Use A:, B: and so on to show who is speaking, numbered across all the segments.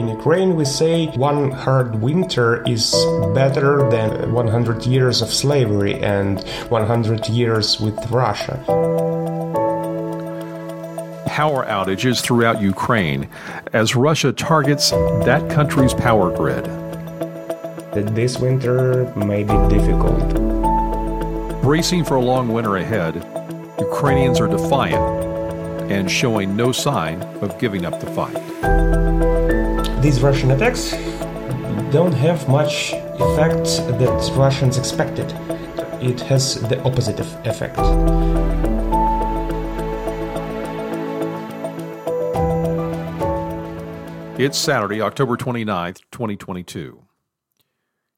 A: In Ukraine, we say one hard winter is better than 100 years of slavery and 100 years with Russia.
B: Power outages throughout Ukraine as Russia targets that country's power grid.
A: This winter may be difficult.
B: Bracing for a long winter ahead, Ukrainians are defiant and showing no sign of giving up the fight.
A: These Russian attacks don't have much effect that Russians expected. It has the opposite effect.
B: It's Saturday, October 29th, 2022.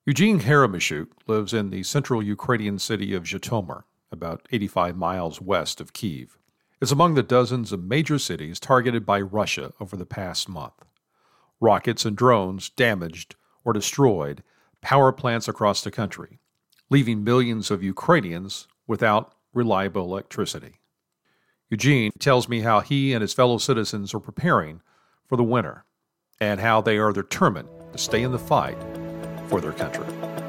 B: Eugene Haramishuk lives in the central Ukrainian city of Zhytomyr, about 85 miles west of Kiev. It's among the dozens of major cities targeted by Russia over the past month. Rockets and drones damaged or destroyed power plants across the country, leaving millions of Ukrainians without reliable electricity. Eugene tells me how he and his fellow citizens are preparing for the winter and how they are determined to stay in the fight for their country.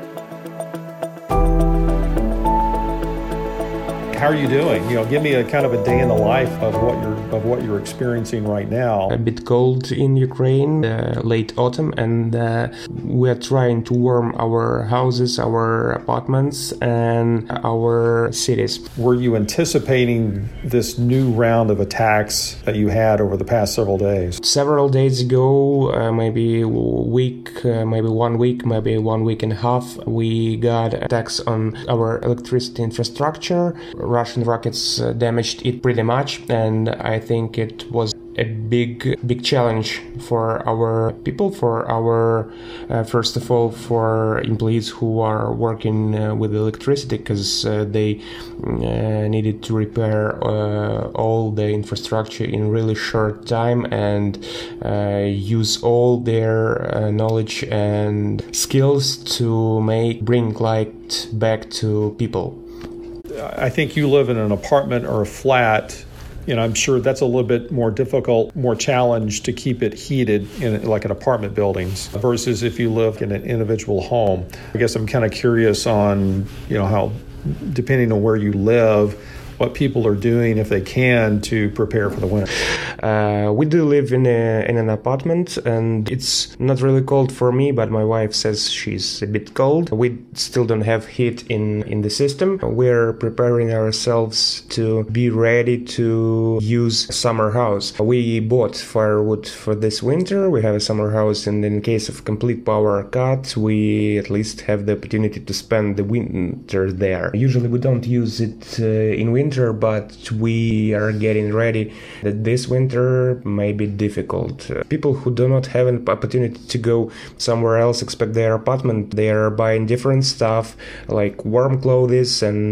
C: How are you doing? You know, give me a kind of a day in the life of what you're of what you're experiencing right now.
A: A bit cold in Ukraine, uh, late autumn, and uh, we're trying to warm our houses, our apartments, and our cities.
C: Were you anticipating this new round of attacks that you had over the past several days?
A: Several days ago, uh, maybe a week, uh, maybe one week, maybe one week and a half, we got attacks on our electricity infrastructure. Russian rockets uh, damaged it pretty much, and I think it was a big big challenge for our people for our uh, first of all for employees who are working uh, with electricity because uh, they uh, needed to repair uh, all the infrastructure in really short time and use all their knowledge and skills to make bring light back to people
C: I think you live in an apartment or a flat. You know, I'm sure that's a little bit more difficult, more challenge to keep it heated in like an apartment buildings versus if you live in an individual home. I guess I'm kind of curious on, you know, how depending on where you live, what people are doing if they can to prepare for the winter.
A: Uh, we do live in a, in an apartment, and it's not really cold for me, but my wife says she's a bit cold. We still don't have heat in in the system. We're preparing ourselves to be ready to use summer house. We bought firewood for this winter. We have a summer house, and in case of complete power cut, we at least have the opportunity to spend the winter there. Usually, we don't use it uh, in winter winter, but we are getting ready that this winter may be difficult. Uh, people who do not have an opportunity to go somewhere else expect their apartment. They are buying different stuff like warm clothes and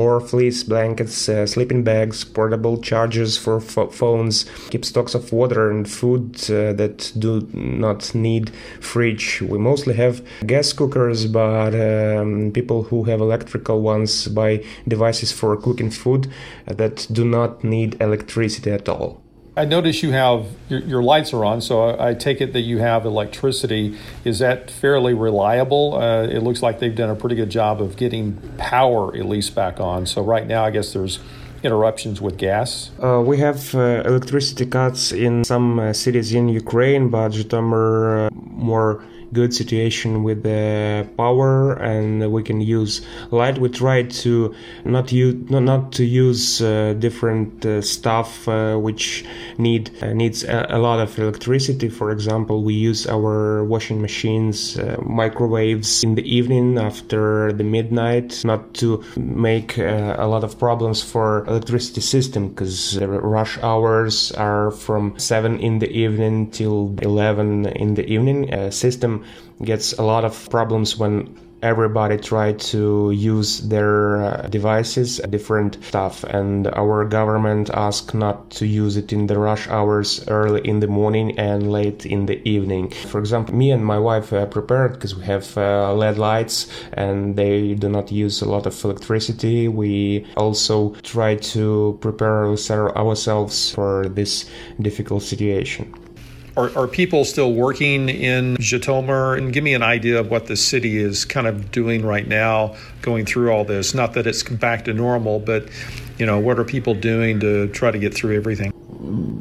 A: more fleece blankets, uh, sleeping bags, portable chargers for phones, keep stocks of water and food uh, that do not need fridge. We mostly have gas cookers, but um, people who have electrical ones buy devices for cooking food food that do not need electricity at all.
C: I notice you have your, your lights are on, so I, I, take it that you have electricity. Is that fairly reliable? Uh, it looks like they've done a pretty good job of getting power at least back on. So right now, I guess there's interruptions with gas?
A: Uh, we have uh, electricity cuts in some uh, cities in Ukraine, but Zhytomyr uh, more good situation with the power and we can use light. We try to not use not, to use uh, different uh, stuff uh, which need uh, needs a, a, lot of electricity. For example, we use our washing machines, uh, microwaves in the evening after the midnight, not to make uh, a lot of problems for electricity system because rush hours are from 7 in the evening till 11 in the evening. system gets a lot of problems when everybody try to use their uh, devices different stuff. And our government ask not to use it in the rush hours early in the morning and late in the evening. For example me and my wife are prepared because we have uh, led lights and they do not use a lot of electricity. We also try to prepare ourselves for this difficult situation
C: Are, are people still working in Zhytomyr? And give me an idea of what the city is kind of doing right now, going through all this. Not that it's back to normal, but you know, what are people doing to try to get through everything?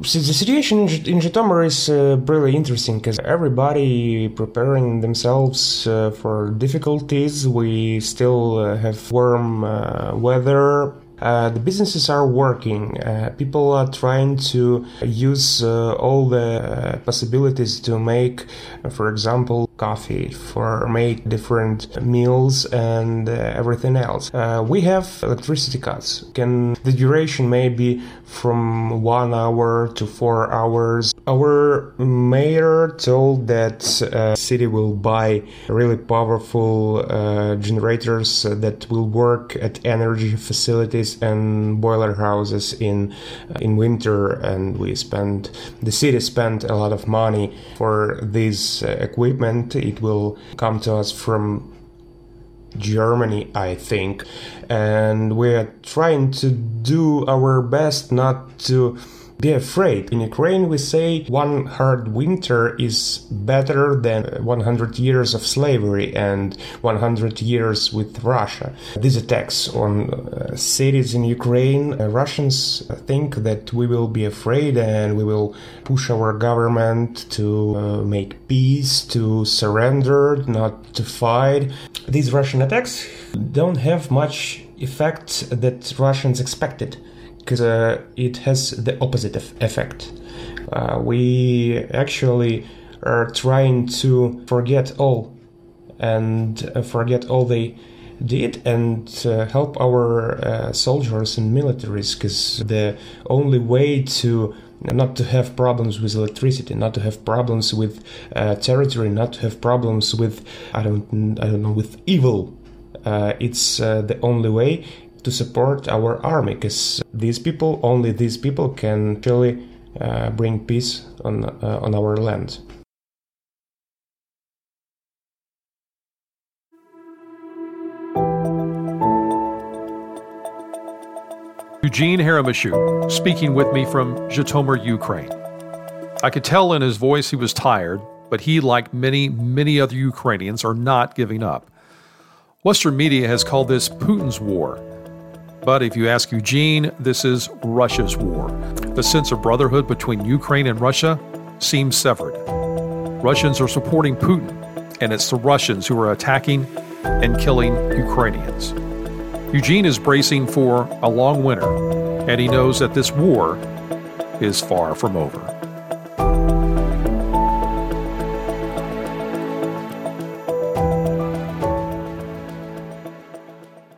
A: The situation in Zhytomyr is uh, really interesting because everybody preparing themselves uh, for difficulties. We still uh, have warm uh, weather uh, the businesses are working. Uh, people are trying to use uh, all the possibilities to make, for example, coffee, for make different meals and everything else. we have electricity cuts. Can the duration may be from one hour to four hours. Our mayor told that uh, city will buy really powerful uh, generators that will work at energy facilities and boiler houses in uh, in winter, and we spend the city spent a lot of money for this uh, It will come to us from Germany, I think, and we are trying to do our best not to be afraid. In Ukraine, we say one hard winter is better than 100 years of slavery and 100 years with Russia. These attacks on uh, cities in Ukraine, uh, Russians think that we will be afraid and we will push our government to uh, make peace, to surrender, not to fight. These Russian attacks don't have much effect that Russians expected because uh, it has the opposite effect. Uh, we actually are trying to forget all and uh, forget all they did and uh, help our uh, soldiers and militaries because the only way to not to have problems with electricity, not to have problems with uh, territory, not to have problems with I don't I don't know with evil. it's the only way to support our army because these people, only these people, can actually uh, bring peace on uh, on our land.
B: Eugene Haramashuk speaking with me from Zhytomyr, Ukraine. I could tell in his voice he was tired, but he, like many, many other Ukrainians, are not giving up. Western media has called this Putin's war, but if you ask Eugene, this is Russia's war. The sense of brotherhood between Ukraine and Russia seems severed. Russians are supporting Putin, and it's the Russians who are attacking and killing Ukrainians. Eugene is bracing for a long winter, and he knows that this war is far from over.